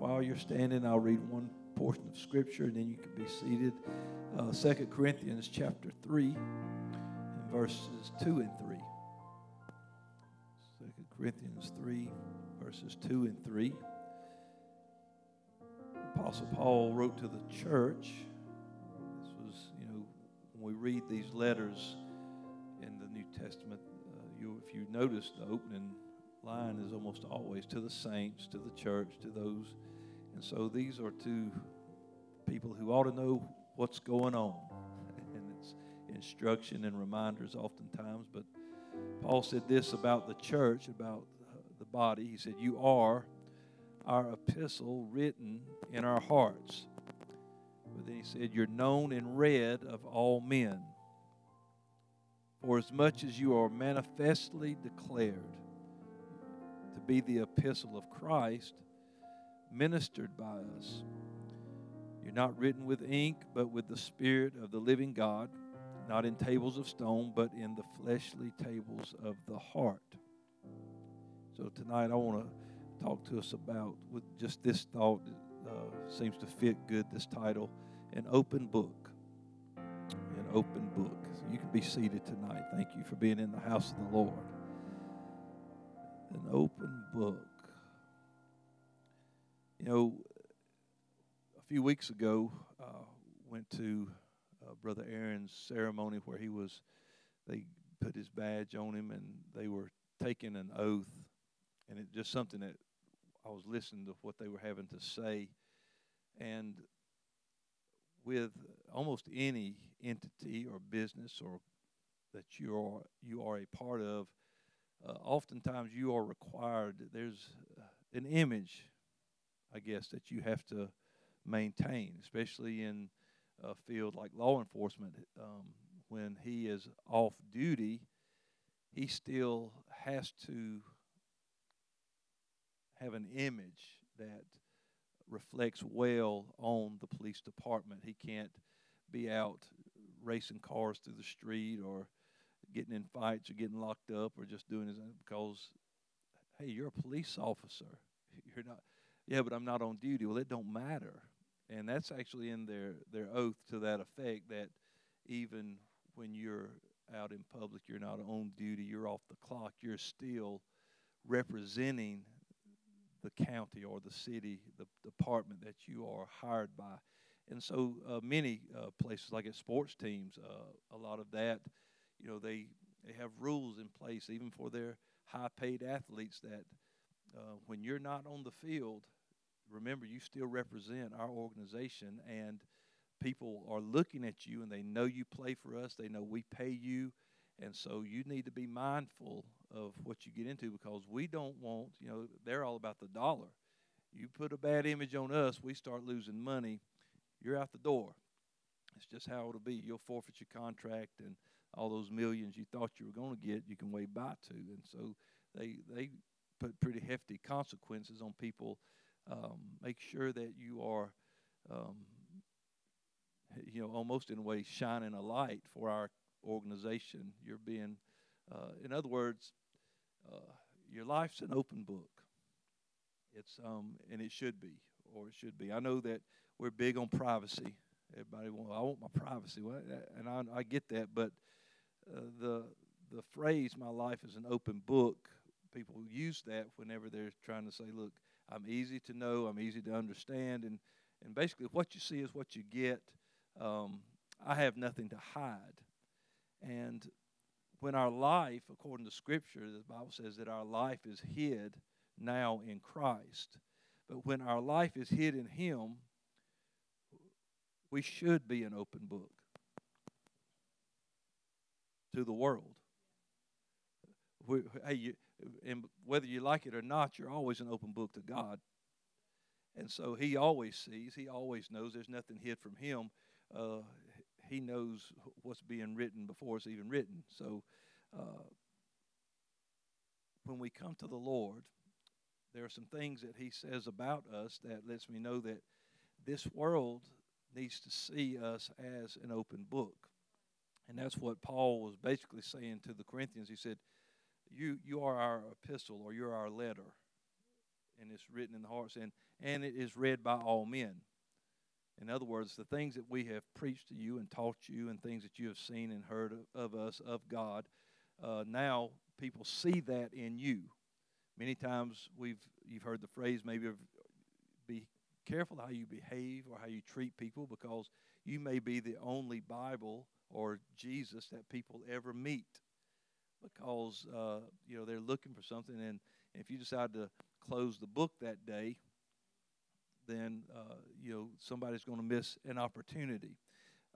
while you're standing, I'll read one portion of Scripture and then you can be seated. Uh, 2 Corinthians chapter 3 and verses 2 and 3. 2 Corinthians 3, verses 2 and 3. Apostle Paul wrote to the church. This was, you know, when we read these letters in the New Testament, uh, you, if you notice the opening line is almost always to the saints, to the church, to those. And so these are to people who ought to know what's going on. And it's instruction and reminders oftentimes. But Paul said this about the church, about uh, the body. He said, You are our epistle written in our hearts. But then he said, You're known and read of all men. For as much as you are manifestly declared to be the epistle of Christ, ministered by us. You're not written with ink, but with the Spirit of the living God, not in tables of stone, but in the fleshly tables of the heart. So tonight I want to talk to us about, with just this thought, uh, seems to fit good, this title, An Open Book. An Open Book. So you can be seated tonight. Thank you for being in the house of the Lord an open book. You know, a few weeks ago, uh, went to uh, Brother Aaron's ceremony where he was. They put his badge on him, and they were taking an oath, and it just something that I was listening to what they were having to say, and with almost any entity or business or that you are you are a part of uh, oftentimes you are required, there's uh, an image, I guess, that you have to maintain, especially in a field like law enforcement. Um, when he is off duty, he still has to have an image that reflects well on the police department. He can't be out racing cars through the street or getting in fights or getting locked up or just doing his own because hey you're a police officer you're not yeah but i'm not on duty. Well it don't matter. And that's actually in their their oath to that effect that even when you're out in public you're not on duty you're off the clock you're still representing the county or the city the department that you are hired by. And so uh, many uh, places like at sports teams uh, a lot of that you know they they have rules in place even for their high paid athletes that uh, when you're not on the field remember you still represent our organization and people are looking at you and they know you play for us they know we pay you and so you need to be mindful of what you get into because we don't want you know they're all about the dollar you put a bad image on us we start losing money you're out the door it's just how it'll be you'll forfeit your contract and all those millions you thought you were going to get, you can wave bye to. And so they they put pretty hefty consequences on people. Um, make sure that you are, um, you know, almost in a way shining a light for our organization. You're being, uh, in other words, uh, your life's an open book. It's um, and it should be, or it should be. I know that we're big on privacy. Everybody, well, I want my privacy, well, and I, I get that, but uh, the the phrase "my life is an open book." People use that whenever they're trying to say, "Look, I'm easy to know, I'm easy to understand," and and basically what you see is what you get. Um, I have nothing to hide, and when our life, according to Scripture, the Bible says that our life is hid now in Christ. But when our life is hid in Him, we should be an open book to the world. We, hey, you, and whether you like it or not, you're always an open book to God. And so He always sees, He always knows. There's nothing hid from Him. Uh, he knows what's being written before it's even written. So uh, when we come to the Lord, there are some things that He says about us that lets me know that this world needs to see us as an open book. And that's what Paul was basically saying to the Corinthians. He said, You, you are our epistle or you're our letter. And it's written in the hearts, and, and it is read by all men. In other words, the things that we have preached to you and taught you, and things that you have seen and heard of, of us, of God, uh, now people see that in you. Many times we've you've heard the phrase maybe be careful how you behave or how you treat people because you may be the only Bible or Jesus that people ever meet because uh, you know they're looking for something. And if you decide to close the book that day then uh, you know somebody's going to miss an opportunity.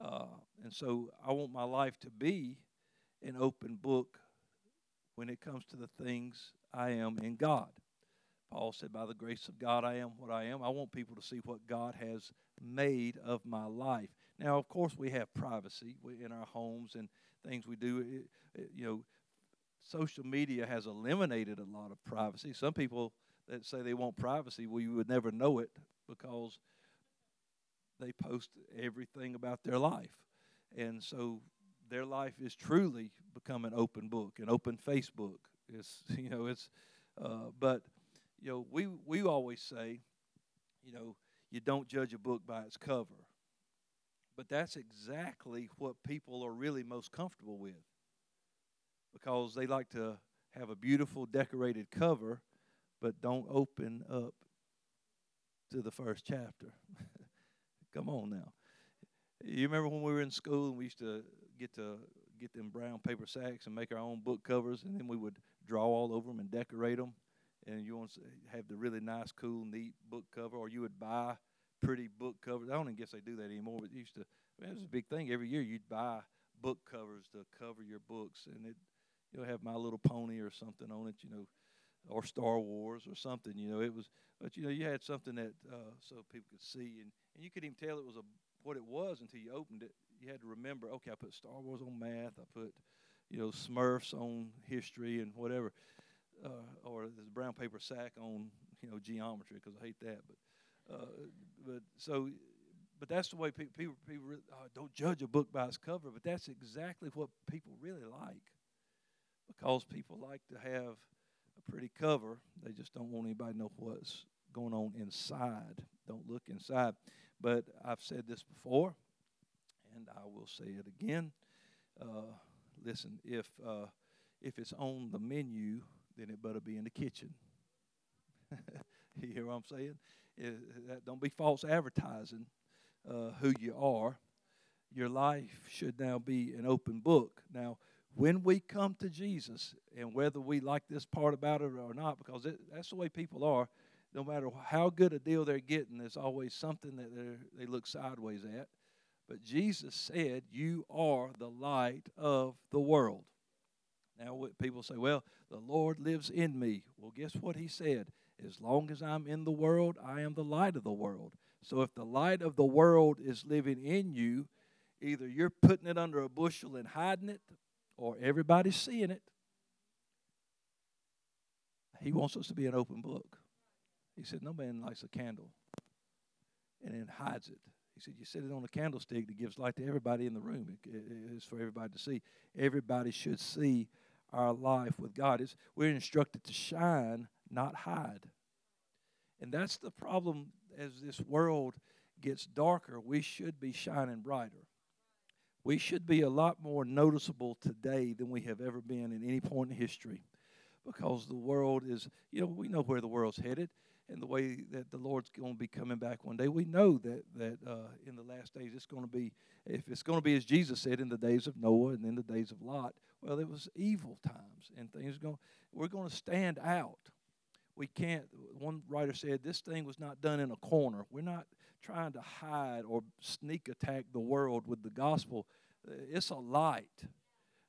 Uh, and so i want my life to be an open book when it comes to the things i am in god. Paul said by the grace of god i am what i am. I want people to see what god has made of my life. Now of course we have privacy in our homes and things we do you know social media has eliminated a lot of privacy. Some people that say they want privacy, well, you would never know it because they post everything about their life. And so their life is truly become an open book, an open Facebook. It's, you know, it's, uh, but, you know, we, we always say, you know, you don't judge a book by its cover. But that's exactly what people are really most comfortable with because they like to have a beautiful decorated cover, but don't open up to the first chapter. Come on now. You remember when we were in school and we used to get to get them brown paper sacks and make our own book covers, and then we would draw all over them and decorate them. And you want to have the really nice, cool, neat book cover, or you would buy pretty book covers. I don't even guess they do that anymore, but used to. I mean, it was a big thing. Every year you'd buy book covers to cover your books, and it you know, have My Little Pony or something on it, you know, or Star Wars or something. You know, it was, but you know, you had something that uh, so people could see, and, and you couldn't even tell it was a what it was until you opened it. You had to remember, okay, I put Star Wars on math, I put, you know, Smurfs on history and whatever, uh, or this brown paper sack on, you know, geometry because I hate that. But, uh, but so but that's the way people people, people uh, don't judge a book by its cover. But that's exactly what people really like because people like to have a pretty cover. They just don't want anybody to know what's going on inside. Don't look inside. But I've said this before, and I will say it again. Uh, listen, if uh, if it's on the menu, then it better be in the kitchen. you hear what I'm saying? It, that, don't be false advertising uh, who you are. Your life should now be an open book. Now, when we come to Jesus, and whether we like this part about it or not, because it, that's the way people are, no matter how good a deal they're getting, there's always something that they look sideways at. But Jesus said, You are the light of the world. Now, people say, Well, the Lord lives in me. Well, guess what he said? As long as I'm in the world, I am the light of the world. So if the light of the world is living in you, either you're putting it under a bushel and hiding it, or everybody's seeing it. He wants us to be an open book. He said, No man lights a candle and then hides it. He said, You set it on a candlestick that gives light to everybody in the room. it's for everybody to see. Everybody should see our life with God. It's, we're instructed to shine, not hide. And that's the problem as this world gets darker. We should be shining brighter we should be a lot more noticeable today than we have ever been in any point in history because the world is, you know, we know where the world's headed and the way that the Lord's going to be coming back one day. We know that, that uh, in the last days it's going to be, if it's going to be as Jesus said in the days of Noah and in the days of Lot, well, it was evil times and things going, we're going to stand out. We can't, one writer said, this thing was not done in a corner. We're not trying to hide or sneak attack the world with the gospel. It's a light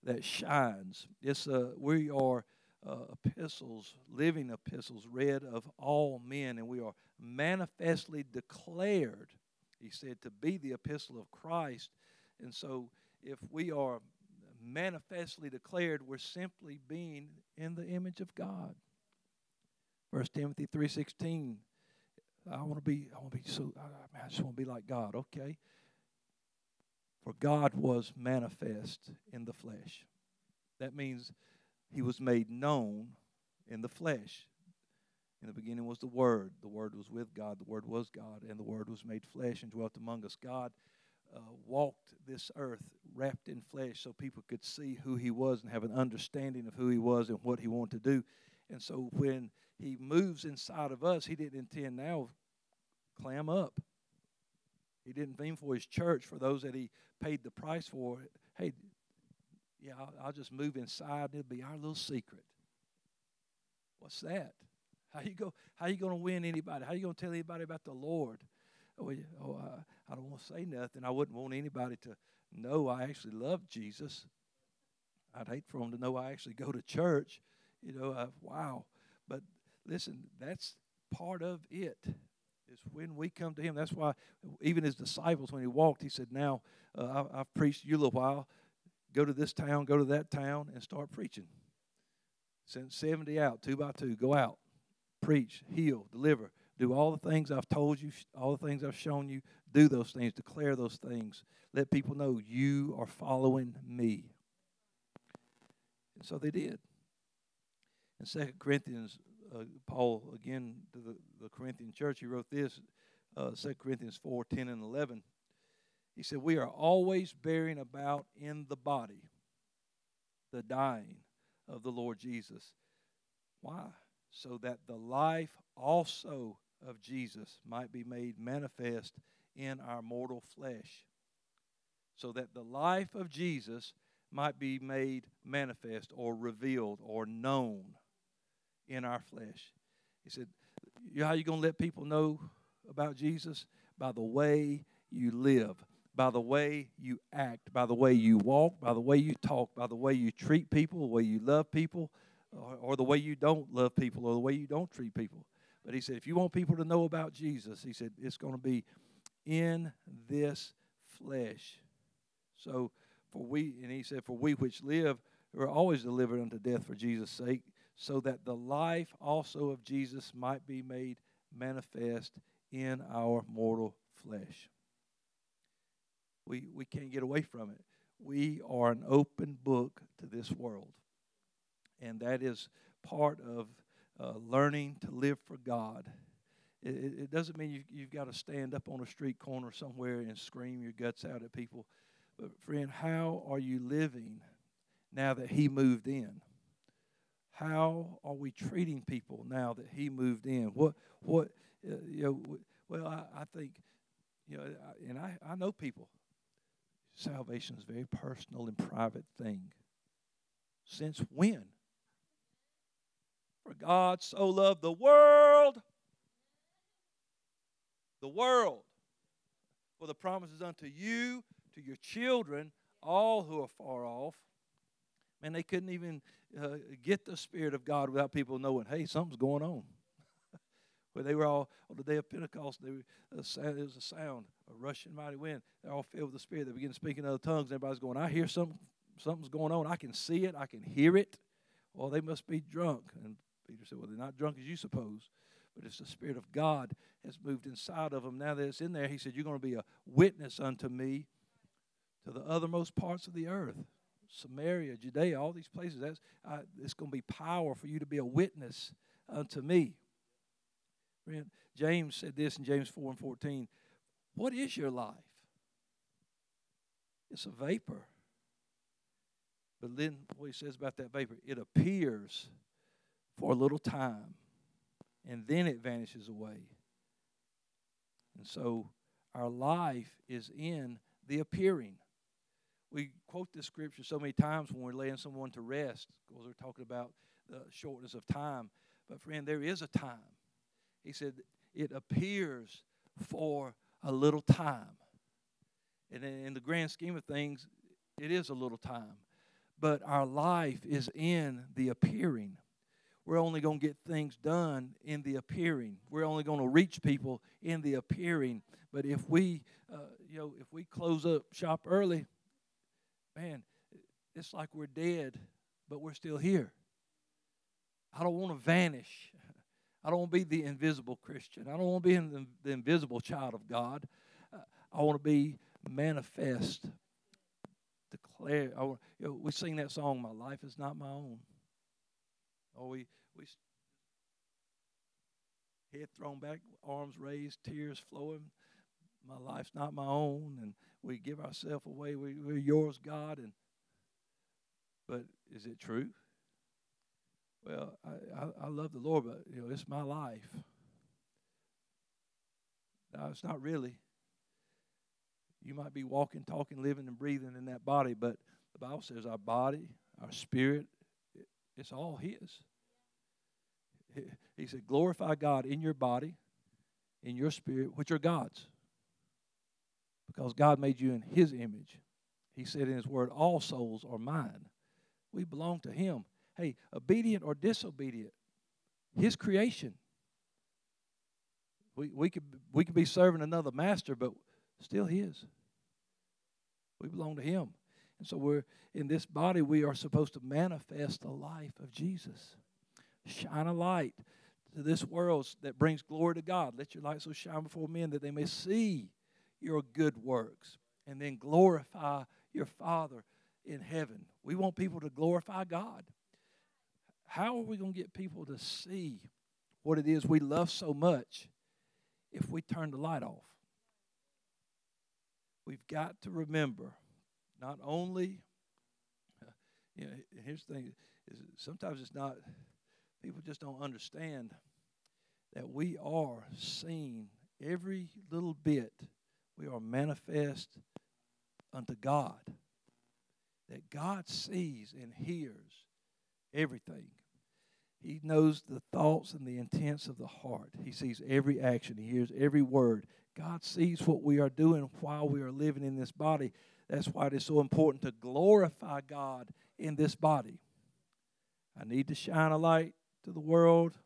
that shines. It's a, we are uh, epistles, living epistles, read of all men, and we are manifestly declared, he said, to be the epistle of Christ. And so if we are manifestly declared, we're simply being in the image of God. First Timothy 3.16 I want to be, I want to be so, I, I just want to be like God. Okay. For God was manifest in the flesh. That means he was made known in the flesh. In the beginning was the Word. The Word was with God. The Word was God. And the Word was made flesh and dwelt among us. God uh, walked this earth wrapped in flesh so people could see who He was and have an understanding of who He was and what He wanted to do. And so when He moves inside of us, He didn't intend now clam up. He didn't mean for His church, for those that He paid the price for. Hey, yeah, I'll, I'll just move inside. It'll be our little secret. What's that? How you go? How you going to win anybody? How you going to tell anybody about the Lord? Oh, oh uh, I don't want to say nothing. I wouldn't want anybody to know I actually love Jesus. I'd hate for them to know I actually go to church. You know, uh, wow. Listen, that's part of it. Is when we come to Him. That's why even His disciples, when He walked, He said, "Now uh, I've preached you a little while go to this town, go to that town, and start preaching. Send 70 out, two by two. Go out, preach, heal, deliver. Do all the things I've told you, all the things I've shown you. Do those things, declare those things. Let people know you are following me. And so they did. In Second Corinthians, uh, Paul, again, to the, the Corinthian church, he wrote this uh, 2 Corinthians 4 10 and 11. He said, We are always bearing about in the body the dying of the Lord Jesus. Why? So that the life also of Jesus might be made manifest in our mortal flesh. So that the life of Jesus might be made manifest or revealed or known in our flesh. He said, you know How you going to let people know about Jesus? By the way you live by the way you act, by the way you walk, by the way you talk, by the way you treat people, the way you love people, or, or, the way you don't love people, or the way you don't treat people. But he said, if you want people to know about Jesus, he said, it's going to be in this flesh. So, for we, and he said, for we which live are always delivered unto death for Jesus' sake, so that the life also of Jesus might be made manifest in our mortal flesh. We, we can't get away from it. We are an open book to this world. And that is part of uh, learning to live for God. It, it doesn't mean you, you've got to stand up on a street corner somewhere and scream your guts out at people. But, friend, how are you living now that He moved in? How are we treating people now that He moved in? What, what, uh, you know, well, I, I think, you know, and I, I know people Salvation is a very personal and private thing. Since when? For God so loved the world, the world, for the promises unto you, to your children, all who are far off. Man, they couldn't even uh, get the Spirit of God without people knowing, hey, something's going on where they were all on the day of Pentecost. They were, uh, there was a sound, a rushing mighty wind. They're all filled with the Spirit. They begin speaking in other tongues. Everybody's going, I hear something, something's going on. I can see it. I can hear it. Well, they must be drunk. And Peter said, Well, they're not drunk as you suppose, but it's the Spirit of God has moved inside of them. Now that it's in there, he said, You're going to be a witness unto me to the othermost parts of the earth. Samaria, Judea, all these places. That's uh, it's going to be power for you to be a witness unto me. Friend, James said this in James 4 and 14. What is your life? It's a vapor. But then what he says about that vapor, it appears for a little time and then it vanishes away. And so our life is in the appearing. We quote this scripture so many times when we're laying someone to rest because we're talking about the shortness of time. But, friend, there is a time he said, it appears for a little time. And in the grand scheme of things, it is a little time. But our life is in the appearing. We're only going to get things done in the appearing. We're only going to reach people in the appearing. But if we, uh, you know, if we close up shop early, man, it's like we're dead, but we're still here. I don't want to vanish. I don't want to be the invisible Christian. I don't want to be the, the invisible child of God. I want to be manifest, declare. I want, you know, we sing that song, "My life is not my own." Oh, we we head thrown back, arms raised, tears flowing. My life's not my own, and we give ourselves away. We, we're yours, God. And but is it true? Well, I, I, I love the Lord, but you know it's my life. No, it's not really. You might be walking, talking, living, and breathing in that body, but the Bible says our body, our spirit, it's all His. He said, glorify God in your body, in your spirit, which are God's. Because God made you in His image. He said in His word, all souls are mine. We belong to Him. Hey, obedient or disobedient, His creation. We, we, could, we could be serving another master, but still His. We belong to Him. And so we're in this body, we are supposed to manifest the life of Jesus. Shine a light to this world that brings glory to God. Let your light so shine before men that they may see your good works and then glorify your Father in heaven. We want people to glorify God. How are we going to get people to see what it is we love so much if we turn the light off? We've got to remember not only, you know, here's the thing is sometimes it's not, people just don't understand that we are seen every little bit. We are manifest unto God. That God sees and hears everything. He knows the thoughts and the intents of the heart. He sees every action. He hears every word. God sees what we are doing while we are living in this body. That's why it is so important to glorify God in this body. I need to shine a light to the world.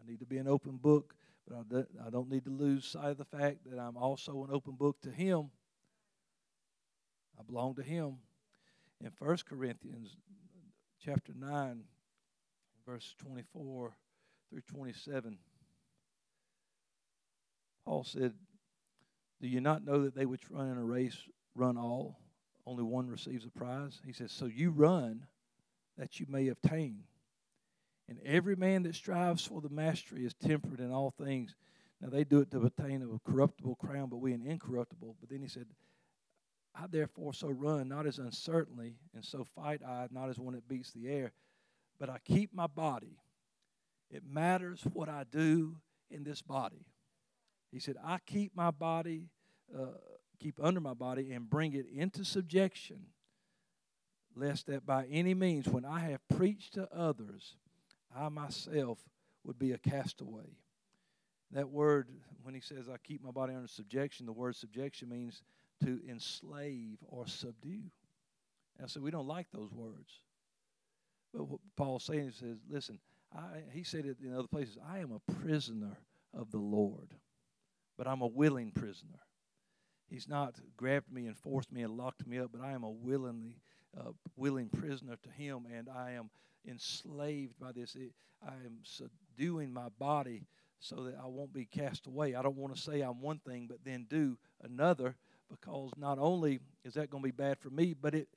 I need to be an open book, but I don't need to lose sight of the fact that I'm also an open book to Him. I belong to Him. In 1 Corinthians chapter 9, verse 24 through 27, Paul said, Do you not know that they which run in a race run all? Only one receives a prize. He says, So you run that you may obtain. And every man that strives for the mastery is temperate in all things. Now they do it to obtain a corruptible crown, but we an incorruptible. But then he said, I therefore so run, not as uncertainly, and so fight I, not as one that beats the air, but I keep my body. It matters what I do in this body. He said, I keep my body, uh, keep under my body, and bring it into subjection, lest that by any means, when I have preached to others, I myself would be a castaway. That word, when he says, I keep my body under subjection, the word subjection means to enslave or subdue. And so we don't like those words. But what Paul's saying is, says, listen, I, he said it in other places, I am a prisoner of the Lord, but I'm a willing prisoner. He's not grabbed me and forced me and locked me up, but I am a willingly, uh, willing prisoner to Him, and I am enslaved by this. I am subduing my body so that I won't be cast away. I don't want to say I'm one thing, but then do another, because not only is that going to be bad for me, but it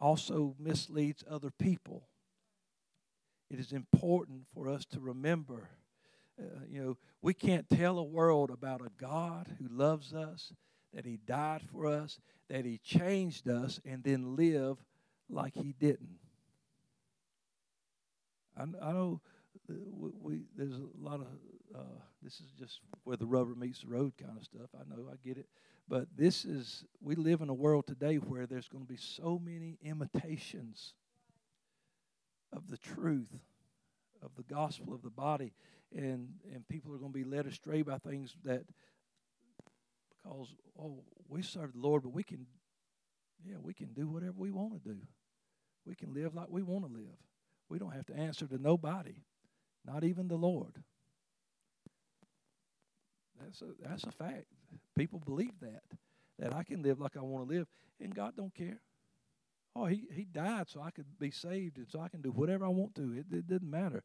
also misleads other people. It is important for us to remember. Uh, you know, we can't tell a world about a God who loves us, that He died for us, that He changed us, and then live like He didn't. I, I know we, we, there's a lot of uh, this is just where the rubber meets the road kind of stuff. I know, I get it, but this is we live in a world today where there's going to be so many imitations of the truth of the gospel of the body, and and people are going to be led astray by things that because oh we serve the Lord, but we can yeah we can do whatever we want to do. We can live like we want to live. We don't have to answer to nobody, not even the Lord. That's a, that's a fact. People believe that, that I can live like I want to live, and God don't care. Oh, he, he died so I could be saved and so I can do whatever I want to. It, it didn't matter.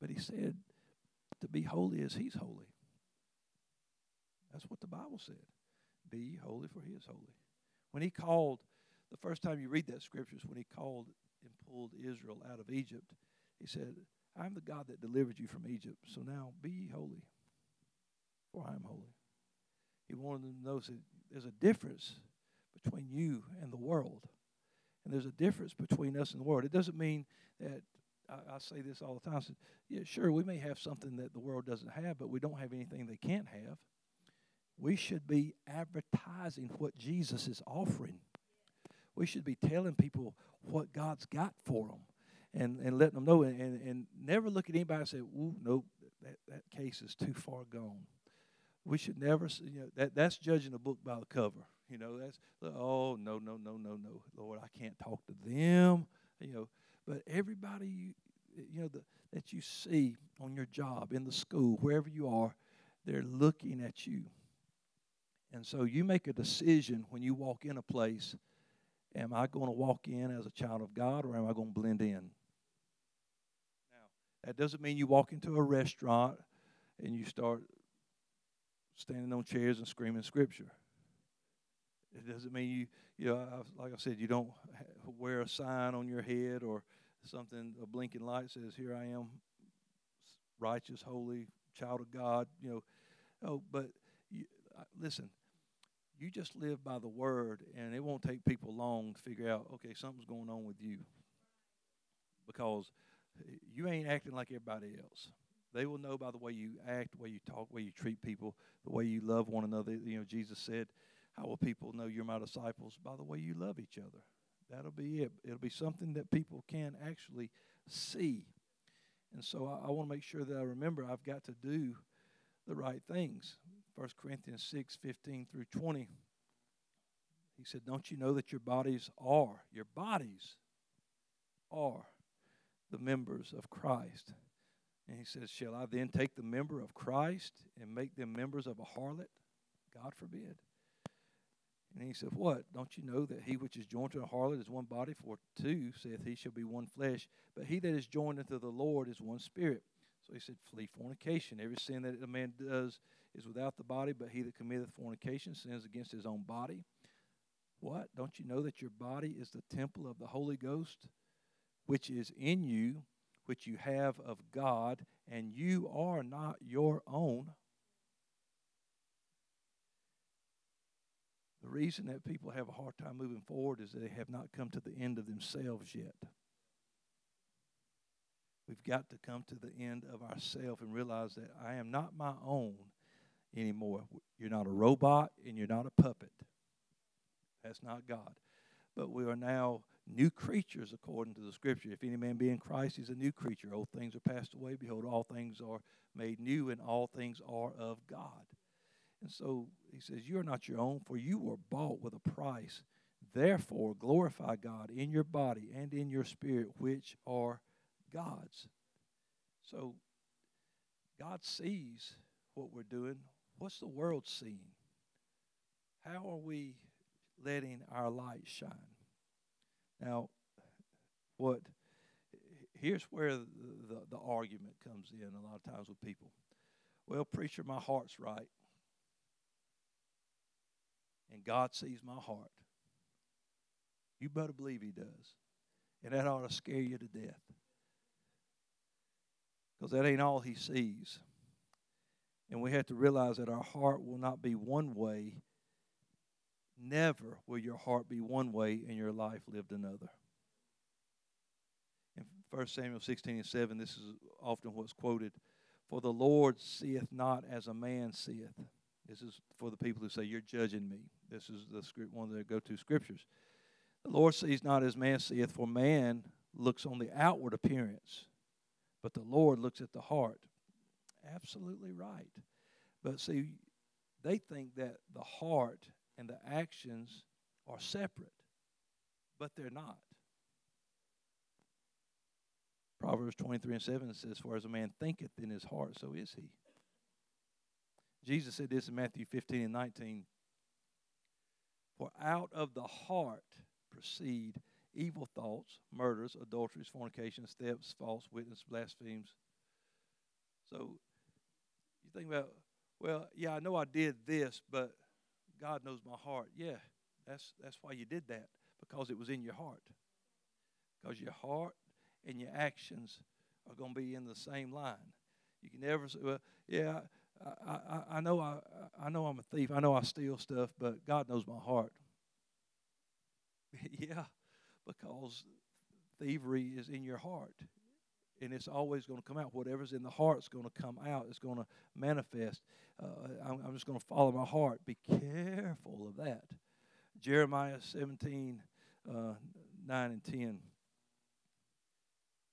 But he said to be holy as he's holy. That's what the Bible said. Be holy for he is holy. When he called, the first time you read that scripture is when he called and pulled Israel out of Egypt. He said, I'm the God that delivered you from Egypt. So now be ye holy, for I am holy. He wanted them to know that there's a difference between you and the world. And there's a difference between us and the world. It doesn't mean that I, I say this all the time. Said, yeah, sure, we may have something that the world doesn't have, but we don't have anything they can't have. We should be advertising what Jesus is offering. We should be telling people what God's got for them and, and letting them know and, and, and never look at anybody and say, Ooh, nope, that, that case is too far gone. We should never, you know, that, that's judging a book by the cover. You know, that's, oh, no, no, no, no, no. Lord, I can't talk to them. You know, but everybody, you, you know, the, that you see on your job, in the school, wherever you are, they're looking at you. And so you make a decision when you walk in a place am I going to walk in as a child of God or am I going to blend in? Now, that doesn't mean you walk into a restaurant and you start standing on chairs and screaming scripture. It doesn't mean you, you know, like I said, you don't wear a sign on your head or something, a blinking light says, Here I am, righteous, holy, child of God, you know. Oh, but you, listen, you just live by the word, and it won't take people long to figure out, okay, something's going on with you. Because eh, you ain't acting like everybody else. They will know by the way you act, the way you talk, the way you treat people, the way you love one another. You know, Jesus said, How will people know you're my disciples? By the way you love each other. That'll be it. It'll be something that people can actually see. And so I, I want to make sure that I remember I've got to do the right things. 1 Corinthians 6 15 through 20. He said, Don't you know that your bodies are, your bodies are the members of Christ? And he says, Shall I then take the member of Christ and make them members of a harlot? God forbid. And he said, What? Don't you know that he which is joined to a harlot is one body? For two saith he shall be one flesh. But he that is joined unto the Lord is one spirit. So he said, Flee fornication. Every sin that a man does is without the body, but he that committeth fornication sins against his own body. What? Don't you know that your body is the temple of the Holy Ghost, which is in you, which you have of God, and you are not your own? The reason that people have a hard time moving forward is they have not come to the end of themselves yet. We've got to come to the end of ourselves and realize that I am not my own anymore. You're not a robot and you're not a puppet. That's not God. But we are now new creatures according to the scripture. If any man be in Christ, he's a new creature. Old things are passed away. Behold, all things are made new, and all things are of God. And so he says, You are not your own, for you were bought with a price. Therefore, glorify God in your body and in your spirit, which are God's. So God sees what we're doing, What's the world seeing? How are we letting our light shine? Now, what here's where the, the, the, argument comes in a lot of times with people. Well, preacher, my heart's right. And God sees my heart. You better believe He does. And that ought to scare you to death. Because that ain't all He sees. And we have to realize that our heart will not be one way. Never will your heart be one way and your life lived another. In 1 Samuel 16 and 7, this is often what's quoted For the Lord seeth not as a man seeth. This is for the people who say, You're judging me. This is the script, one of their go to scriptures. The Lord sees not as man seeth, for man looks on the outward appearance, but the Lord looks at the heart absolutely right. But see, they think that the heart and the actions are separate, but they're not. Proverbs 23 and 7 says, For as a man thinketh in his heart, so is he. Jesus said this in Matthew 15 and 19 For out of the heart proceed evil thoughts, murders, adulteries, fornications, thefts, false witness, blasphemies. So think about, well, yeah, I know I did this, but God knows my heart. Yeah, that's that's why you did that because it was in your heart. Because your heart and your actions are going to be in the same line. You can never say, well, yeah, I, I, I know I, I know I'm a thief. I know I steal stuff, but God knows my heart. yeah, because thievery is in your heart. And it's always going to come out. Whatever's in the heart is going to come out. It's going to manifest. Uh, I'm, I'm, just going to follow my heart. Be careful of that. Jeremiah 17, uh, 9 and 10.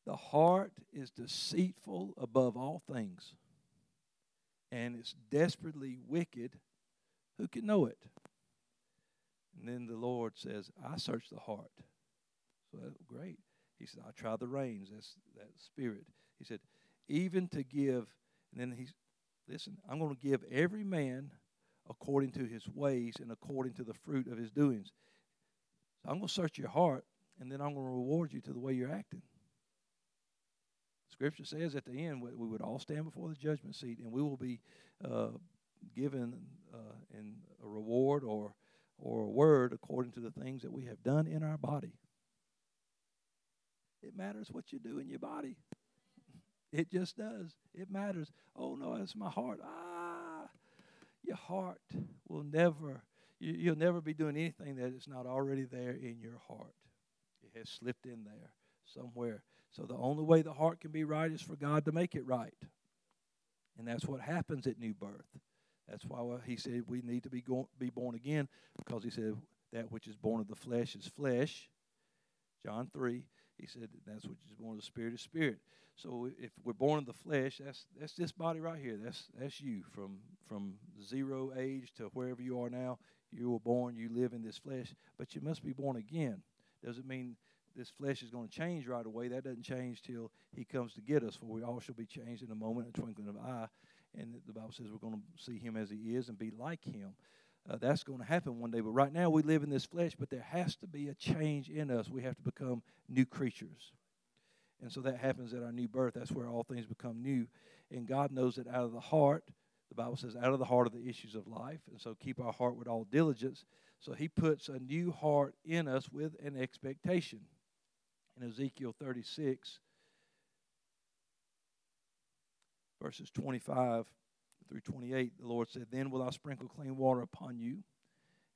The heart is deceitful above all things, and it's desperately wicked. Who can know it? And then the Lord says, I search the heart. So that's great. He said, I try the reins. That's that spirit. He said, even to give, and then he's, listen, I'm going to give every man according to his ways and according to the fruit of his doings. So I'm going to search your heart, and then I'm going to reward you to the way you're acting. Scripture says at the end we would all stand before the judgment seat, and we will be uh, given uh, in a reward or or a word according to the things that we have done in our body. It matters what you do in your body. It just does. It matters. Oh no, it's my heart. Ah, your heart will never. You, you'll never be doing anything that is not already there in your heart. It has slipped in there somewhere. So the only way the heart can be right is for God to make it right. And that's what happens at new birth. That's why he said we need to be, go, be born again because he said that which is born of the flesh is flesh. John 3, he said that's which is born of the spirit is spirit. So if we're born of the flesh, that's that's this body right here. That's that's you from from zero age to wherever you are now. You were born, you live in this flesh, but you must be born again. Doesn't mean this flesh is going to change right away. That doesn't change till he comes to get us, for we all shall be changed in a moment, a twinkling of an eye. And the Bible says we're going to see him as he is and be like him. Uh, that's going to happen one day. But right now we live in this flesh, but there has to be a change in us. We have to become new creatures. And so that happens at our new birth. That's where all things become new. And God knows that out of the heart, the Bible says, out of the heart are the issues of life. And so keep our heart with all diligence. So he puts a new heart in us with an expectation. In Ezekiel 36, verses 25 through 28, the Lord said, Then will I sprinkle clean water upon you,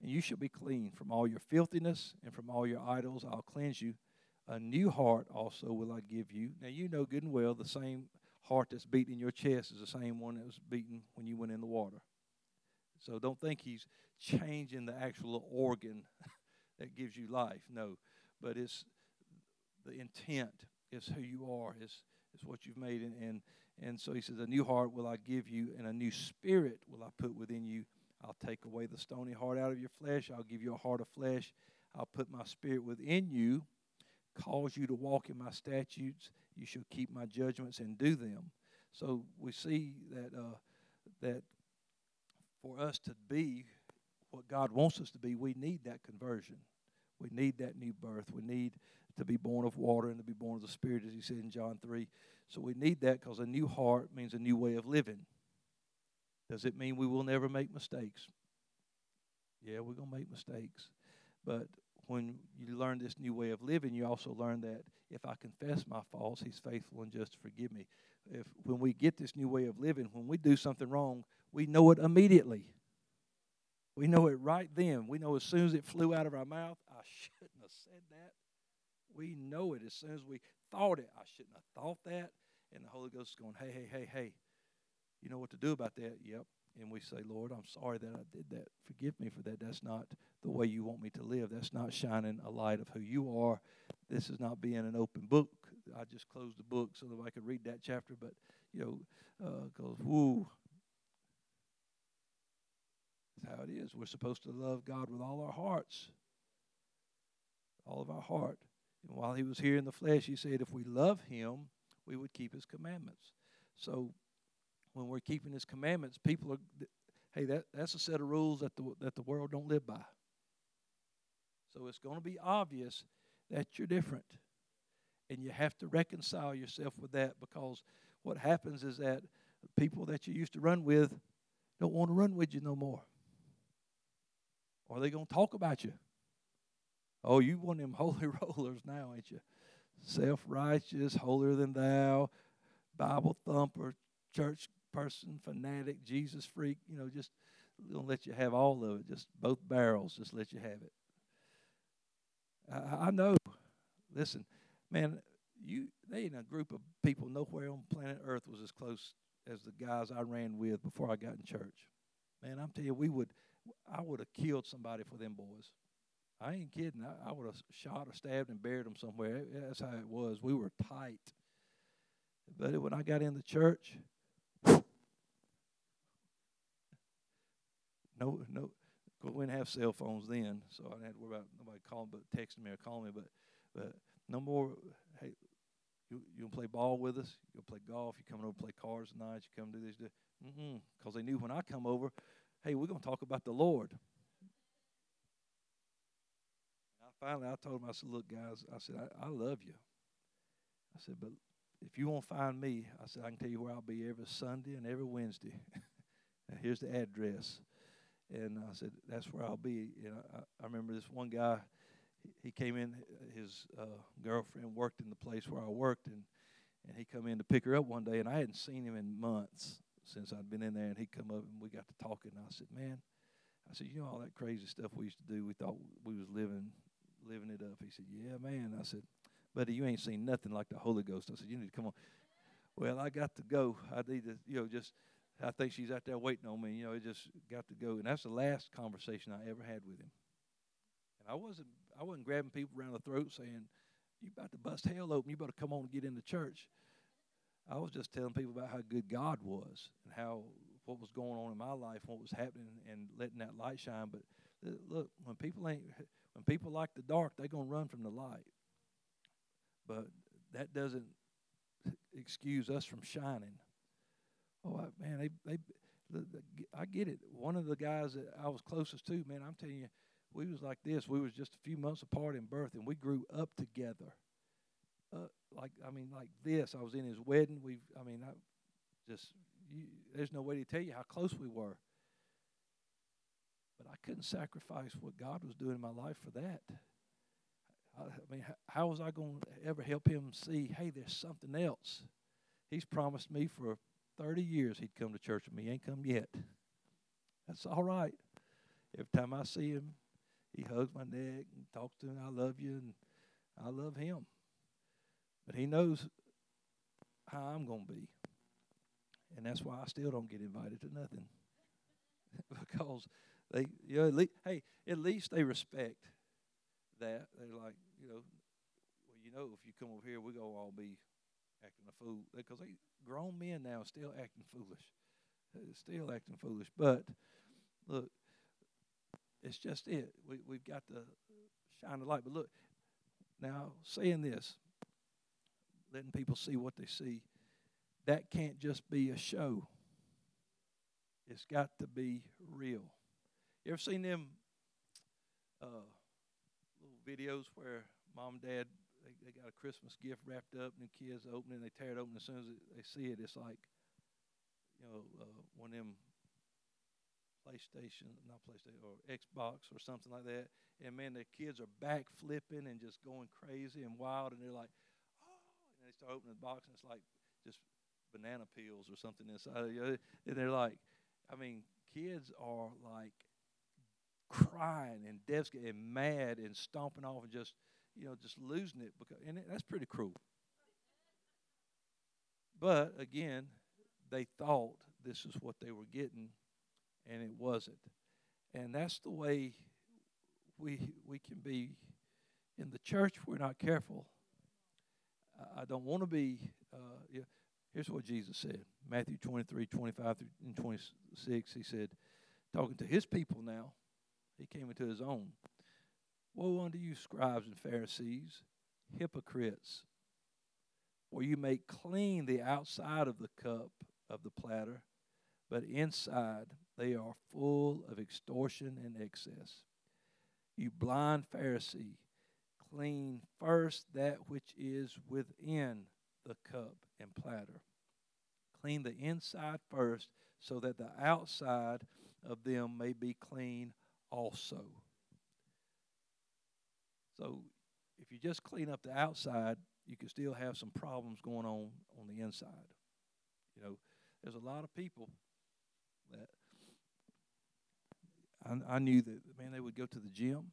and you shall be clean from all your filthiness and from all your idols. I'll cleanse you. A new heart also will I give you. Now, you know good and well the same heart that's beating in your chest is the same one that was beating when you went in the water. So don't think he's changing the actual organ that gives you life. No, but it's the intent, is who you are, is, is what you've made. And, and and so he says, A new heart will I give you, and a new spirit will I put within you. I'll take away the stony heart out of your flesh. I'll give you a heart of flesh. I'll put my spirit within you, cause you to walk in my statutes. You shall keep my judgments and do them. So we see that uh, that for us to be what God wants us to be, we need that conversion. We need that new birth. We need to be born of water and to be born of the Spirit, as he said in John 3. So we need that because a new heart means a new way of living. Does it mean we will never make mistakes? Yeah, we're going to make mistakes. But when you learn this new way of living, you also learn that if I confess my faults, He's faithful and just to forgive me. If when we get this new way of living, when we do something wrong, we know it immediately. We know it right then. We know as soon as it flew out of our mouth, I shouldn't have said that. We know it as soon as we thought it. I shouldn't have thought that. And the Holy Ghost is going, hey, hey, hey, hey, you know what to do about that? Yep. And we say, Lord, I'm sorry that I did that. Forgive me for that. That's not the way you want me to live. That's not shining a light of who you are. This is not being an open book. I just closed the book so that I could read that chapter, but, you know, because, uh, whoo, how it is. We're supposed to love God with all our hearts, all of our heart. And while he was here in the flesh, he said, if we love him, we would keep his commandments. So when we're keeping his commandments, people are, hey, that, that's a set of rules that the, that the world don't live by. So it's going to be obvious that you're different. And you have to reconcile yourself with that because what happens is that people that you used to run with don't want to run with you no more. Or they going to talk about you. Oh, you one of them holy rollers now, ain't you? Self righteous, holier than thou. Bible thumper, church person, fanatic, Jesus freak, you know, just don't let you have all of it. Just both barrels, just let you have it. I, I know. Listen, man, you they ain't a group of people nowhere on planet Earth was as close as the guys I ran with before I got in church. Man, I'm telling you, we would I would have killed somebody for them boys. I ain't kidding. I, I would have shot or stabbed and buried them somewhere. That's how it was. We were tight. But when I got in the church, no, no, we didn't have cell phones then, so I didn't have to worry about nobody calling, but texting me or calling me. But, but no more. Hey, you you gonna play ball with us? You gonna play golf? You coming over to play cards tonight? You come do this? Do mm because they knew when I come over, hey, we're gonna talk about the Lord. I finally I told him, I said, look guys, I said I, I love you. I said, but if you won't find me, I said I can tell you where I'll be every Sunday and every Wednesday. and here's the address. And I said, that's where I'll be. And I, I remember this one guy, he came in, his uh, girlfriend worked in the place where I worked, and, and he come in to pick her up one day, and I hadn't seen him in months since I'd been in there, and he'd come up and we got to talking, and I said, man, I said, you know all that crazy stuff we used to do, we thought we was living living it up. He said, yeah, man. I said, buddy, you ain't seen nothing like the Holy Ghost. I said, you need to come on. Well, I got to go. I need to, you know, just – I think she's out there waiting on me. You know, it just got to go, and that's the last conversation I ever had with him. And I wasn't, I wasn't grabbing people around the throat saying, "You about to bust hell open. You better come on and get into church." I was just telling people about how good God was and how what was going on in my life, what was happening, and letting that light shine. But uh, look, when people ain't, when people like the dark, they're gonna run from the light. But that doesn't excuse us from shining. Oh I, man, they they, the, the, I get it. One of the guys that I was closest to, man, I'm telling you, we was like this. We was just a few months apart in birth, and we grew up together. Uh, like I mean, like this. I was in his wedding. We, I mean, I just you, there's no way to tell you how close we were. But I couldn't sacrifice what God was doing in my life for that. I, I mean, how was I going to ever help him see? Hey, there's something else. He's promised me for 30 years he'd come to church with me. He ain't come yet. That's all right. Every time I see him, he hugs my neck and talks to me. I love you, and I love him. But he knows how I'm going to be. And that's why I still don't get invited to nothing. because they, you know, at least, hey, at least they respect that. They're like, you know, well, you know, if you come over here, we're going to all be acting a fool. Because they, grown men now still acting foolish. Still acting foolish. But look, it's just it. We, we've got to shine the light. But look, now saying this, letting people see what they see, that can't just be a show. It's got to be real. You ever seen them uh, little videos where mom and dad they, they got a Christmas gift wrapped up, and the kids open it, and they tear it open. As soon as they see it, it's like, you know, uh, one of them PlayStation, not PlayStation, or Xbox or something like that. And man, the kids are back flipping and just going crazy and wild, and they're like, and they start opening the box, and it's like just banana peels or something inside. And they're like, I mean, kids are like crying and devastated and mad and stomping off and just you know, just losing it because and that's pretty cruel. But again, they thought this is what they were getting, and it wasn't. And that's the way we we can be in the church. We're not careful. I don't want to be. Uh, here's what Jesus said: Matthew 23, 25 and 26. He said, talking to his people now. He came into his own. Woe unto you, scribes and Pharisees, hypocrites! For you make clean the outside of the cup of the platter, but inside they are full of extortion and excess. You blind Pharisee, clean first that which is within the cup and platter. Clean the inside first, so that the outside of them may be clean also. So if you just clean up the outside, you can still have some problems going on on the inside. You know, there's a lot of people that I, I knew that man they would go to the gym.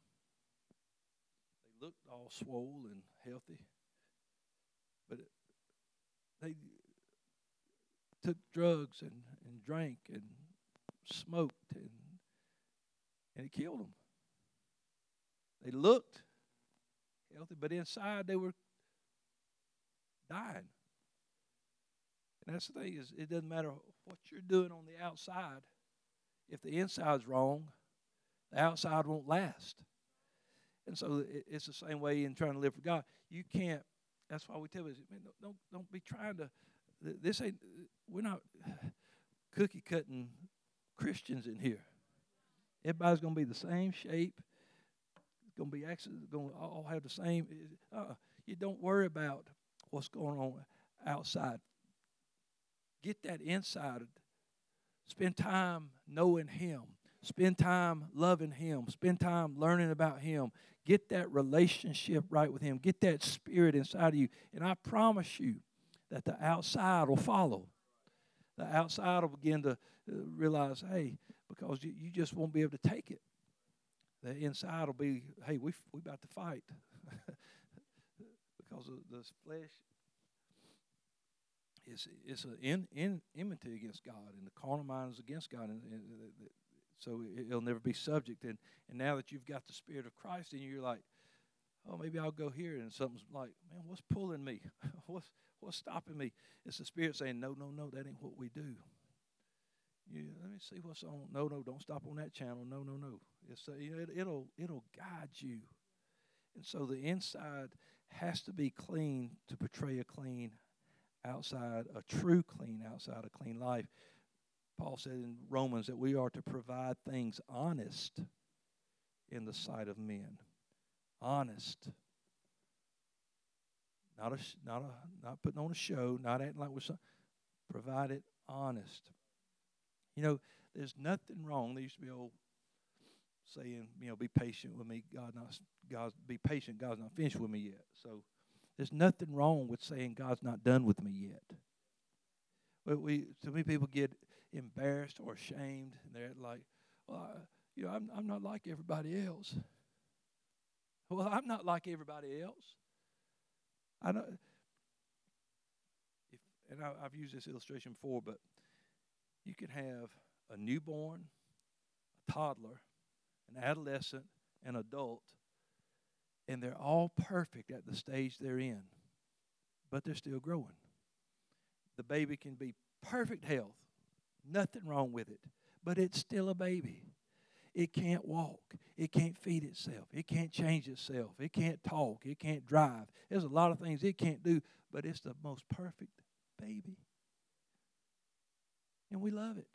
Looked all swole and healthy, but it, they took drugs and, and drank and smoked and and it killed them. They looked healthy, but inside they were dying. And that's the thing is it doesn't matter what you're doing on the outside. If the inside's wrong, the outside won't last. And so it's the same way in trying to live for God. You can't. That's why we tell us, man, don't don't be trying to. This ain't. We're not cookie cutting Christians in here. Everybody's to be the same shape. It's to be actually to all have the same. Uh, you don't worry about what's going on outside. Get that inside. Spend time knowing Him. Spend time loving Him. Spend time learning about Him. Get that relationship right with Him. Get that spirit inside of you. And I promise you that the outside will follow. The outside will begin to uh, realize, hey, because you, just won't be able to take it. The inside will be, hey, we we about to fight because of the flesh It's is an in, in, enmity against God, and the carnal mind is against God, and, and so it'll never be subject. And and now that you've got the Spirit of Christ in you, you're like, oh, maybe I'll go here, and something's like, man, what's pulling me? what's what's stopping me? It's the Spirit saying, no, no, no, that ain't what we do. You, let me see what's on. No, no, don't stop on that channel. No, no, no. It's uh, it, it'll it'll guide you, and so the inside has to be clean to portray a clean outside, a true clean outside, a clean life. Paul said in Romans that we are to provide things honest in the sight of men. Honest. Not a, not a, not putting on a show, not acting like we're some, provide it honest. You know, there's nothing wrong. There used to be old saying, you know, be patient with me. God not God be patient. God's not finished with me yet. So there's nothing wrong with saying God's not done with me yet. But we so many people get embarrassed or ashamed, and they're like, well, I, you know, I'm I'm not like everybody else. Well, I'm not like everybody else. I know. If, and I, I've used this illustration before, but you can have a newborn, a toddler, an adolescent, an adult, and they're all perfect at the stage they're in, but they're still growing. The baby can be perfect health, nothing wrong with it, but it's still a baby. It can't walk. It can't feed itself. It can't change itself. It can't talk. It can't drive. There's a lot of things it can't do, but it's the most perfect baby. And we love it.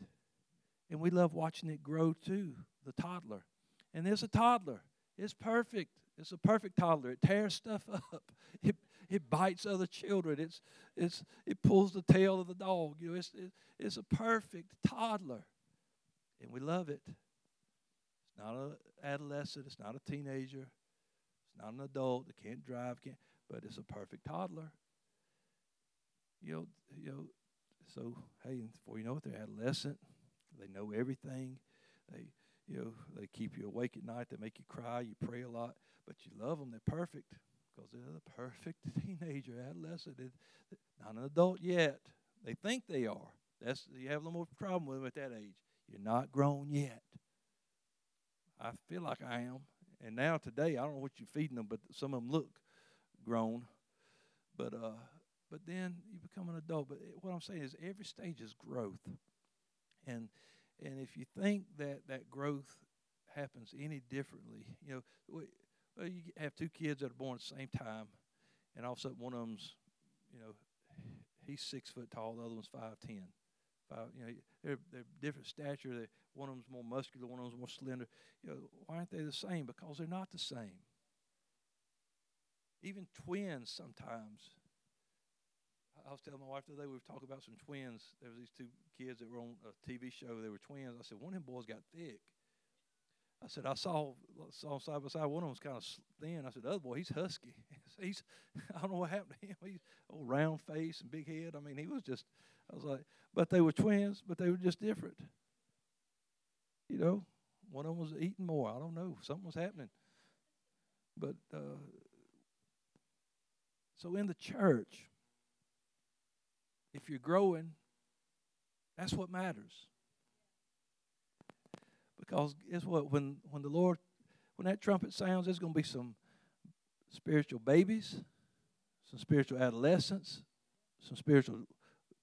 And we love watching it grow too, the toddler. And there's a toddler. It's perfect. It's a perfect toddler. It tears stuff up. It, it bites other children. It's, it's, it pulls the tail of the dog. You know, it's, it, it's a perfect toddler. And we love it. It's not an adolescent. It's not a teenager. It's not an adult that can't drive, can't, but it's a perfect toddler. You know, you know, so, hey, before you know it, they're adolescent. They know everything. They, you know, they keep you awake at night. They make you cry. You pray a lot, but you love them. They're perfect because they're the perfect teenager, adolescent. Not an adult yet. They think they are. That's you have a little more problem with them at that age. You're not grown yet. I feel like I am, and now today I don't know what you're feeding them, but some of them look grown. But uh, but then you become an adult. But what I'm saying is every stage is growth. And and if you think that that growth happens any differently, you know, Uh, you have two kids that are born at the same time, and all of a sudden one of them's, you know, he's six foot tall, the other one's five ten. Five, you know, they're they're different stature. They, one of them's more muscular, one of them's more slender. You know, why aren't they the same? Because they're not the same. Even twins sometimes I was telling my wife today we were talking about some twins. There was these two kids that were on a TV show. They were twins. I said one of them boys got thick. I said, I saw saw side by side. One of them was kind of thin. I said, the other boy, he's husky. he's I don't know what happened to him. He's old round face and big head. I mean, he was just. I was like, but they were twins, but they were just different. You know, one of them was eating more. I don't know. Something was happening. But uh, so in the church, if you're growing, that's what matters. Because guess what? When when the Lord, when that trumpet sounds, there's going to be some spiritual babies, some spiritual adolescents, some spiritual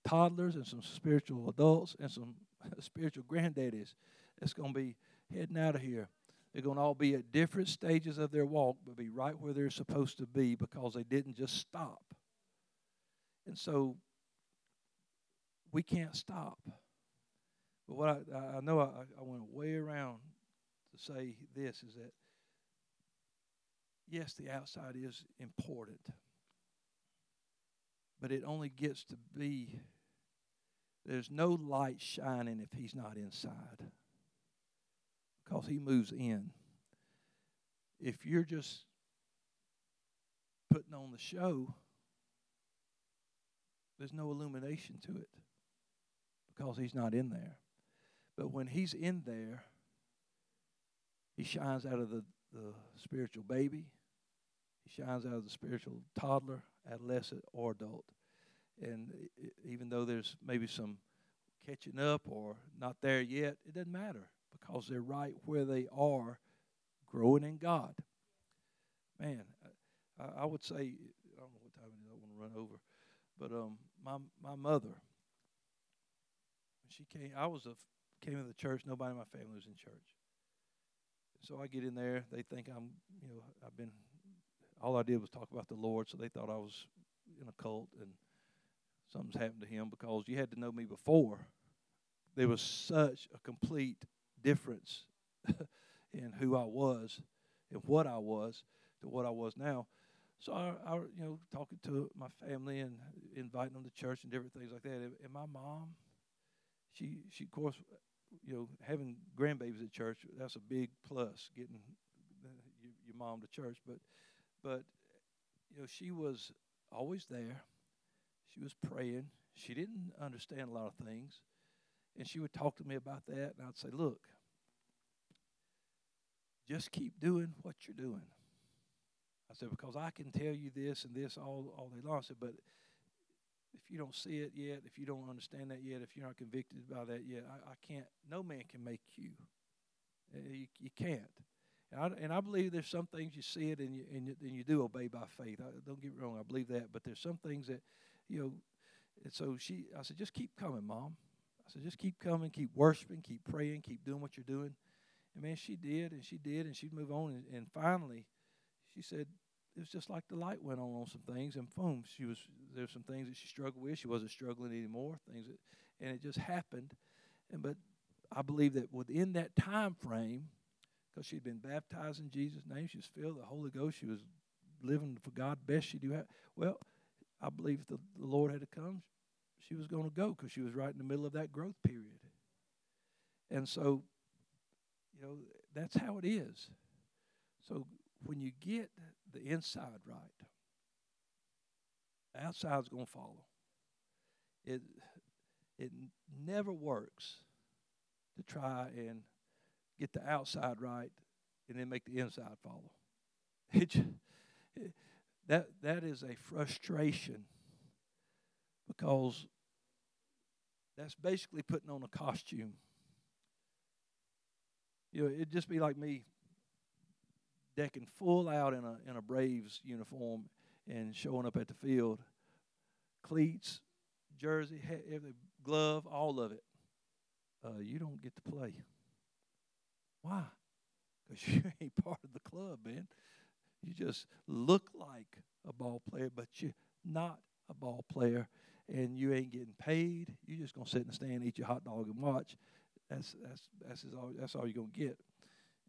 toddlers, and some spiritual adults, and some spiritual granddaddies that's going to be heading out of here. They're going to all be at different stages of their walk, but be right where they're supposed to be because they didn't just stop. And so we can't stop. But what I, I know I, I went way around to say this is that yes, the outside is important, but it only gets to be there's no light shining if he's not inside because he moves in. If you're just putting on the show, there's no illumination to it because he's not in there. But when he's in there, he shines out of the, the spiritual baby, he shines out of the spiritual toddler, adolescent, or adult. And even though there's maybe some catching up or not there yet, it doesn't matter because they're right where they are, growing in God. Man, I, I would say, I don't know what time it is, I want to run over, but um, my my mother, she came, I was a came in the church. Nobody in my family was in church. So I get in there. They think I'm, you know, I've been. All I did was talk about the Lord, so they thought I was in a cult and something's happened to him because you had to know me before. There was such a complete difference in who I was and what I was to what I was now. So I, I, you know, talking to my family and inviting them to church and different things like that. And my mom, she, she of course, you know, having grandbabies at church, that's a big plus, getting your, your mom to church. But, but, you know, she was always there. She was praying. She didn't understand a lot of things. And she would talk to me about that, and I'd say, look, just keep doing what you're doing. I said, because I can tell you this and this all, all day long. I said, but if you don't see it yet, if you don't understand that yet, if you're not convicted by that yet, I, I can't, no man can make you. Uh, you, you can't. And I, and I believe there's some things you see it and you, and you, and you do obey by faith. I, don't get me wrong, I believe that. But there's some things that, you know, and so she, I said, just keep coming, Mom. I said, just keep coming, keep worshiping, keep praying, keep doing what you're doing. And man, she did, and she did, and she'd move on. And, and finally, she said, it was just like the light went on on some things, and boom, she was there's some things that she struggled with. She wasn't struggling anymore. Things that, and it just happened. And but I believe that within that time frame, because she'd been baptized in Jesus' name, she was filled with the Holy Ghost. She was living for God best she knew how. Well, I believe if the, the Lord had to come, she was going to go because she was right in the middle of that growth period. And so, you know, that's how it is. So when you get the inside right, the outside's going to follow. It it never works to try and get the outside right and then make the inside follow. It, that that is a frustration because that's basically putting on a costume. You know, it'd just be like me decking full out in a in a Braves uniform and showing up at the field, cleats, jersey, every glove, all of it. Uh, you don't get to play. Why? Because you ain't part of the club, man. You just look like a ball player, but you're not a ball player, and you ain't getting paid. You're just gonna sit in the stand, eat your hot dog, and watch. That's that's that's all. That's all you're gonna get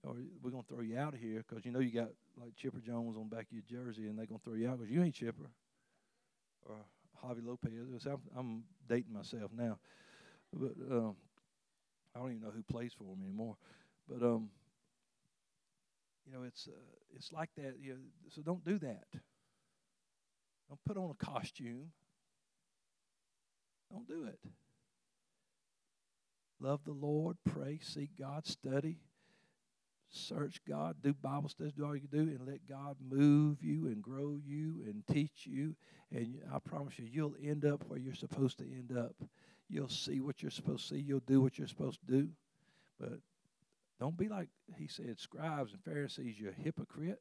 or we're gonna throw you out of here because you know you got like Chipper Jones on back of your jersey, and they're gonna throw you out because you ain't Chipper or Javy Lopez. I'm, I'm dating myself now, but um, I don't even know who plays for him anymore. But um, you know, it's uh, it's like that. You know, so don't do that. Don't put on a costume. Don't do it. Love the Lord, pray, seek God, study, search God, do Bible studies, do all you can do, and let God move you and grow you and teach you. And I promise you, you'll end up where you're supposed to end up. You'll see what you're supposed to see. You'll do what you're supposed to do. But don't be like he said, scribes and Pharisees, you're a hypocrite.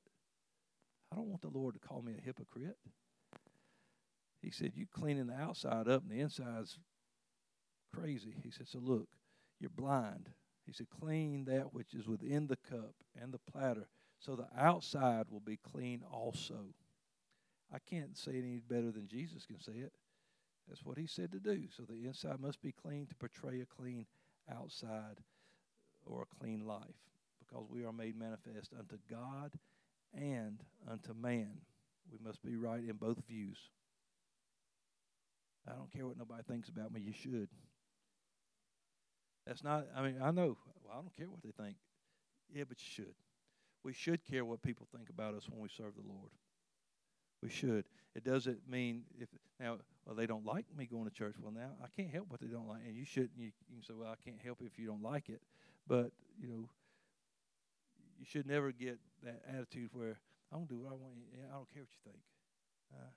I don't want the Lord to call me a hypocrite. He said, you're cleaning the outside up and the inside's crazy. He said, So look, you're blind. He said, Clean that which is within the cup and the platter, so the outside will be clean also. I can't say it any better than Jesus can say it. That's what he said to do. So the inside must be clean to portray a clean outside or a clean life, because we are made manifest unto God and unto man. We must be right in both views. I don't care what nobody thinks about me. You should. That's not, I mean, I know, well, I don't care what they think. Yeah, but you should. We should care what people think about us when we serve the Lord. We should. It doesn't mean if now well they don't like me going to church. Well, now I can't help what they don't like, and you shouldn't. You, you can say, well, I can't help it if you don't like it, but you know, you should never get that attitude where I don't do what I want. I don't care what you think. Uh,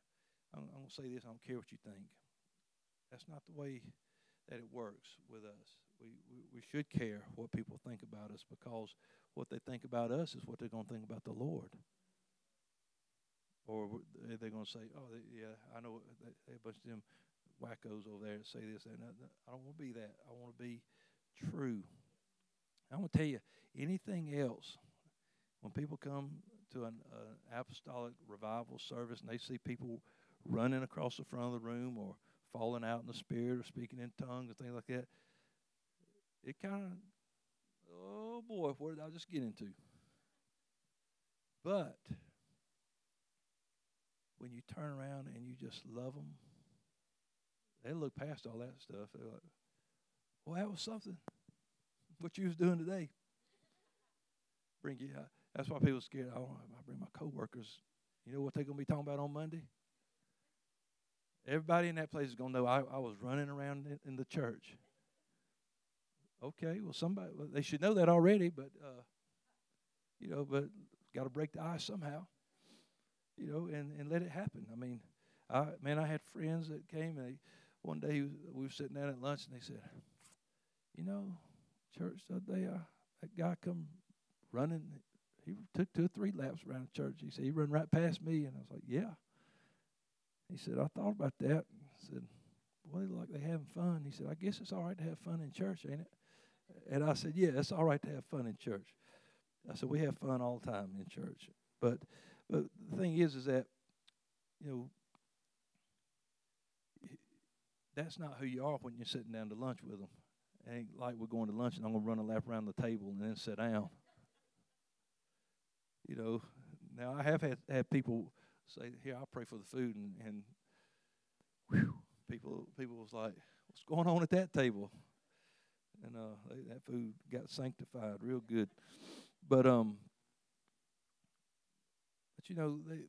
I'm, I'm to say this. I don't care what you think. That's not the way that it works with us. We, we, should care what people think about us because what they think about us is what they're going to think about the Lord. Or they're going to say, oh, yeah, I know a bunch of them wackos over there that say this. And that. I don't want to be that. I want to be true. I want to tell you, anything else, when people come to an uh, apostolic revival service and they see people running across the front of the room or falling out in the spirit or speaking in tongues and things like that, it kind of, oh boy, where did I just get into? But when you turn around and you just love them, they look past all that stuff. They're like, well, that was something. What you was doing today. Bring you out. That's why people are scared. Oh, I bring my coworkers. You know what they're going to be talking about on Monday? Everybody in that place is going to know I, I was running around in, the church. Okay, well, somebody, well, they should know that already, but, uh, you know, but got to break the ice somehow, you know, and, and let it happen. I mean, I, man, I had friends that came, and they, one day we were sitting down at lunch, and they said, you know, church other day, I, that guy come running. He took two or three laps around the church. He said, he run right past me, and I was like, yeah. He said, I thought about that. I said, Well, they look like they're having fun. He said, I guess it's all right to have fun in church, ain't it? And I said, Yeah, it's all right to have fun in church. I said, We have fun all the time in church. But but the thing is is that, you know, that's not who you are when you're sitting down to lunch with them. It ain't like we're going to lunch and I'm going to run a lap around the table and then sit down. You know, now I have had, had people say, "Here, I'll pray for the food," and and whew, people people was like, "What's going on at that table?" And uh, they, that food got sanctified real good, but um, but you know they,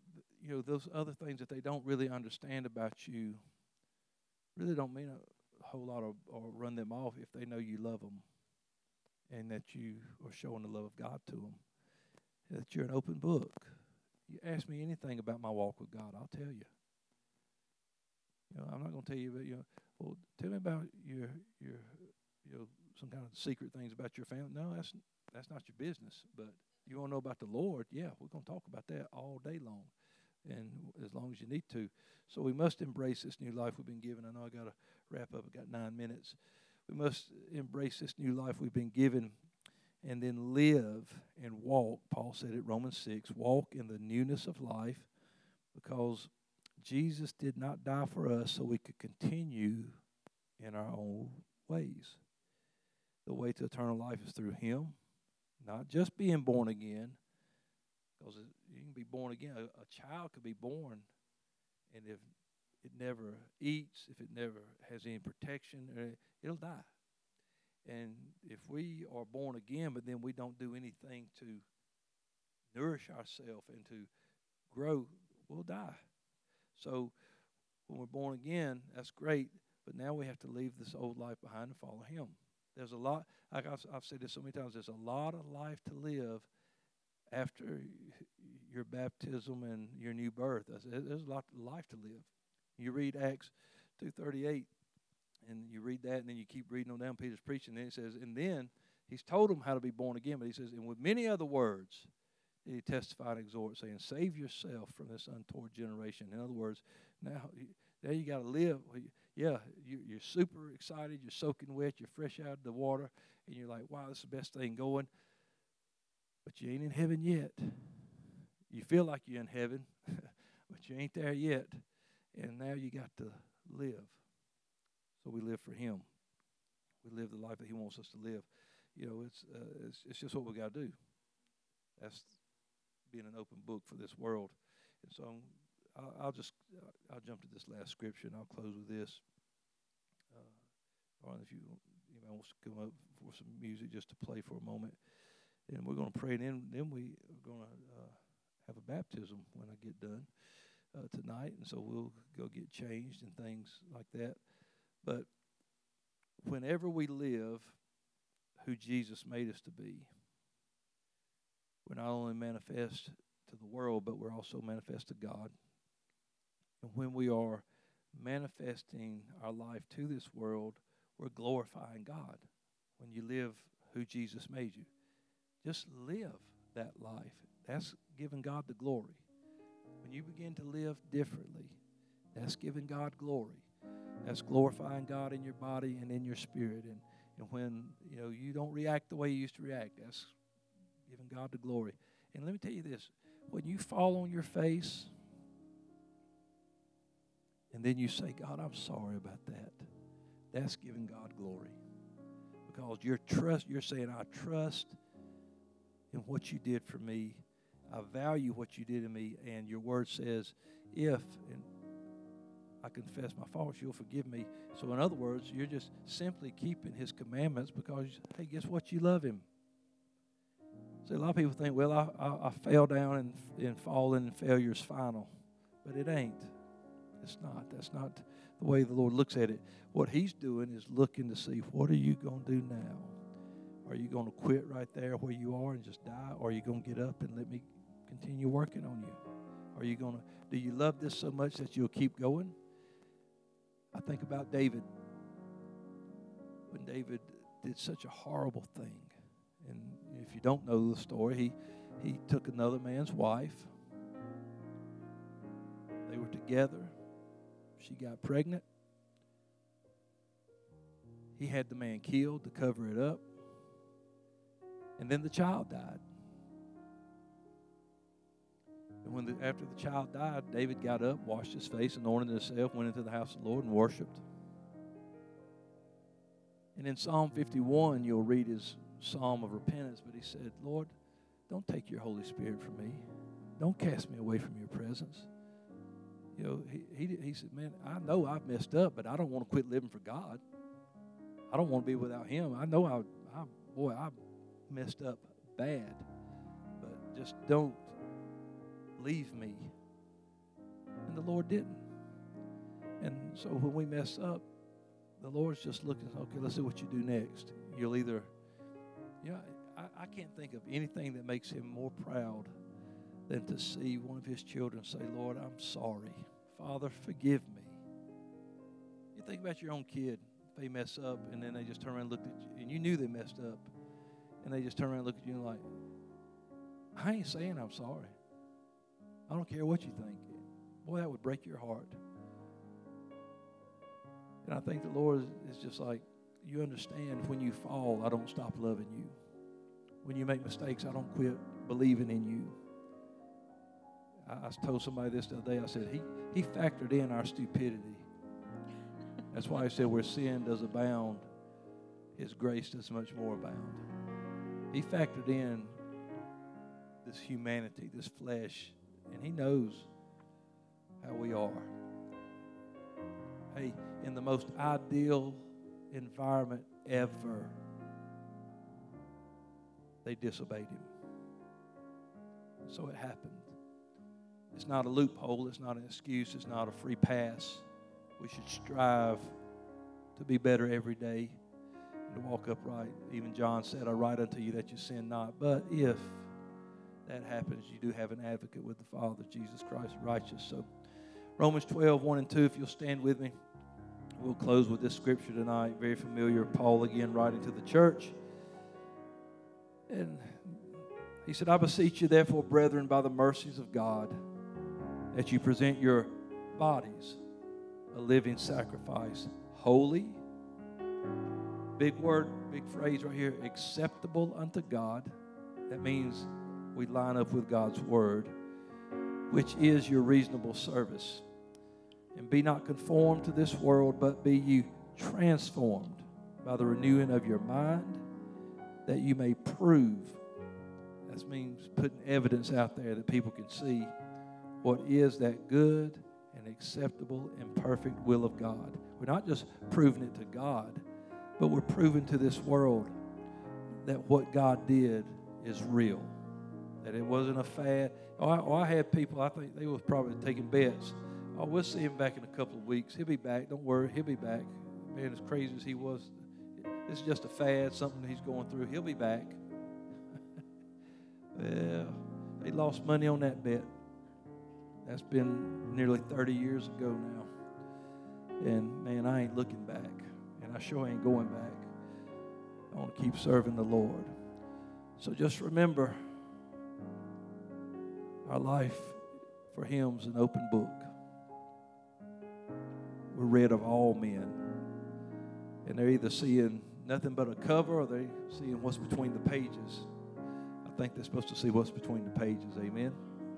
you know those other things that they don't really understand about you, really don't mean a whole lot of or run them off if they know you love them, and that you are showing the love of God to them, that you're an open book. You ask me anything about my walk with God, I'll tell you. You know, I'm not going to tell you, but you know, well, tell me about your your you know some kind of secret things about your family. No, that's that's not your business. But you want to know about the Lord? Yeah, we're going to talk about that all day long, and as long as you need to. So we must embrace this new life we've been given. I know I got to wrap up. I got nine minutes. We must embrace this new life we've been given and then live and walk. Paul said it, Romans 6 walk in the newness of life because Jesus did not die for us so we could continue in our own ways. The way to eternal life is through Him, not just being born again, because you can be born again. A, a child could be born, and if it never eats, if it never has any protection, uh, it'll die. And if we are born again, but then we don't do anything to nourish ourselves and to grow, we'll die. So when we're born again, that's great, but now we have to leave this old life behind and follow Him. There's a lot, like I've, I've said this so many times, there's a lot of life to live after your baptism and your new birth. There's a lot of life to live. You read Acts 2.38, and you read that, and then you keep reading on down. Peter's preaching, and it says, and then he's told them how to be born again, but he says, and with many other words he testified and exhorted, saying, save yourself from this untoward generation. In other words, now, now you got to live. Yeah, you, you're super excited. You're soaking wet. You're fresh out of the water, and you're like, wow, this is the best thing going. But you ain't in heaven yet. You feel like you're in heaven, but you ain't there yet. And now you got to live. So we live for Him. We live the life that He wants us to live. You know, it's uh, it's, it's just what we got to do. That's being an open book for this world. And so I'll, I'll just I'll jump to this last scripture and I'll close with this. Uh, if you anybody wants to come up for some music just to play for a moment, and we're going to pray. And then then we are going to uh, have a baptism when I get done uh, tonight, and so we'll go get changed and things like that. But whenever we live who Jesus made us to be, we're not only manifest to the world, but we're also manifest to God. And when we are manifesting our life to this world, we're glorifying God. When you live who Jesus made you, just live that life. That's giving God the glory. When you begin to live differently, that's giving God glory. That's glorifying God in your body and in your spirit. And, and when you know you don't react the way you used to react, that's giving God the glory. And let me tell you this when you fall on your face and then you say, God, I'm sorry about that, that's giving God glory. Because you're trust you're saying, I trust in what you did for me. I value what you did in me, and your word says, if and I confess my faults, you'll forgive me. So, in other words, you're just simply keeping his commandments because, hey, guess what? You love him. See, a lot of people think, well, I, I, I fell down and, and falling and final. But it ain't. It's not. That's not the way the Lord looks at it. What he's doing is looking to see, what are you going to do now? Are you going to quit right there where you are and just die? Or are you going to get up and let me continue working on you? Are you going to, do you love this so much that you'll keep going? I think about David. When David did such a horrible thing. And if you don't know the story, he, he took another man's wife. They were together. She got pregnant. He had the man killed to cover it up. And then the child died. And when the, after the child died, David got up, washed his face, anointed himself, went into the house of the Lord, and worshiped. And in Psalm 51, you'll read his psalm of repentance, but he said, Lord, don't take your Holy Spirit from me. Don't cast me away from your presence. You know, he, he, he said, Man, I know I've messed up, but I don't want to quit living for God. I don't want to be without him. I know I, I boy, I messed up bad, but just don't leave me. And the Lord didn't. And so when we mess up, the Lord's just looking, okay, let's see what you do next. You'll either, you know, I, I can't think of anything that makes him more proud than to see one of his children say, Lord, I'm sorry. Father, forgive me. You think about your own kid. They mess up and then they just turn around and look at you, and you knew they messed up and they just turn around and look at you and like, I ain't saying I'm sorry. I don't care what you think. Boy, that would break your heart. And I think the Lord is just like, you understand when you fall, I don't stop loving you. When you make mistakes, I don't quit believing in you. I, I told somebody this the other day. I said, he, he factored in our stupidity. That's why he said, where sin does abound, his grace does much more abound. He factored in this humanity, this flesh, and He knows how we are. Hey, in the most ideal environment ever, they disobeyed Him. So it happened. It's not a loophole, it's not an excuse, it's not a free pass. We should strive to be better every day and to walk upright. Even John said, I write unto you that you sin not. But if that happens, you do have an advocate with the Father, Jesus Christ, righteous. So, Romans 12, 1 and 2, if you'll stand with me. We'll close with this scripture tonight. Very familiar. Paul again writing to the church. And he said, I beseech you, therefore, brethren, by the mercies of God, that you present your bodies a living sacrifice, holy, big word, big phrase right here, acceptable unto God. That means we line up with God's word, which is your reasonable service. And be not conformed to this world, but be you transformed by the renewing of your mind, that you may prove. That means putting evidence out there that people can see what is that good and acceptable and perfect will of God. We're not just proving it to God, but we're proving to this world that what God did is real, that it wasn't a fad. Oh, I, oh, I had people, I think they were probably taking bets. Oh, we'll see him back in a couple of weeks. He'll be back. Don't worry, he'll be back. Man, as crazy as he was, is just a fad, something he's going through. He'll be back. well, they lost money on that bet. That's been nearly 30 years ago now. And man, I ain't looking back. And I sure ain't going back. I want to keep serving the Lord. So just remember our life for Him's an open book. We're read of all men. And they're either seeing nothing but a cover or they're seeing what's between the pages. I think they're supposed to see what's between the pages. Amen.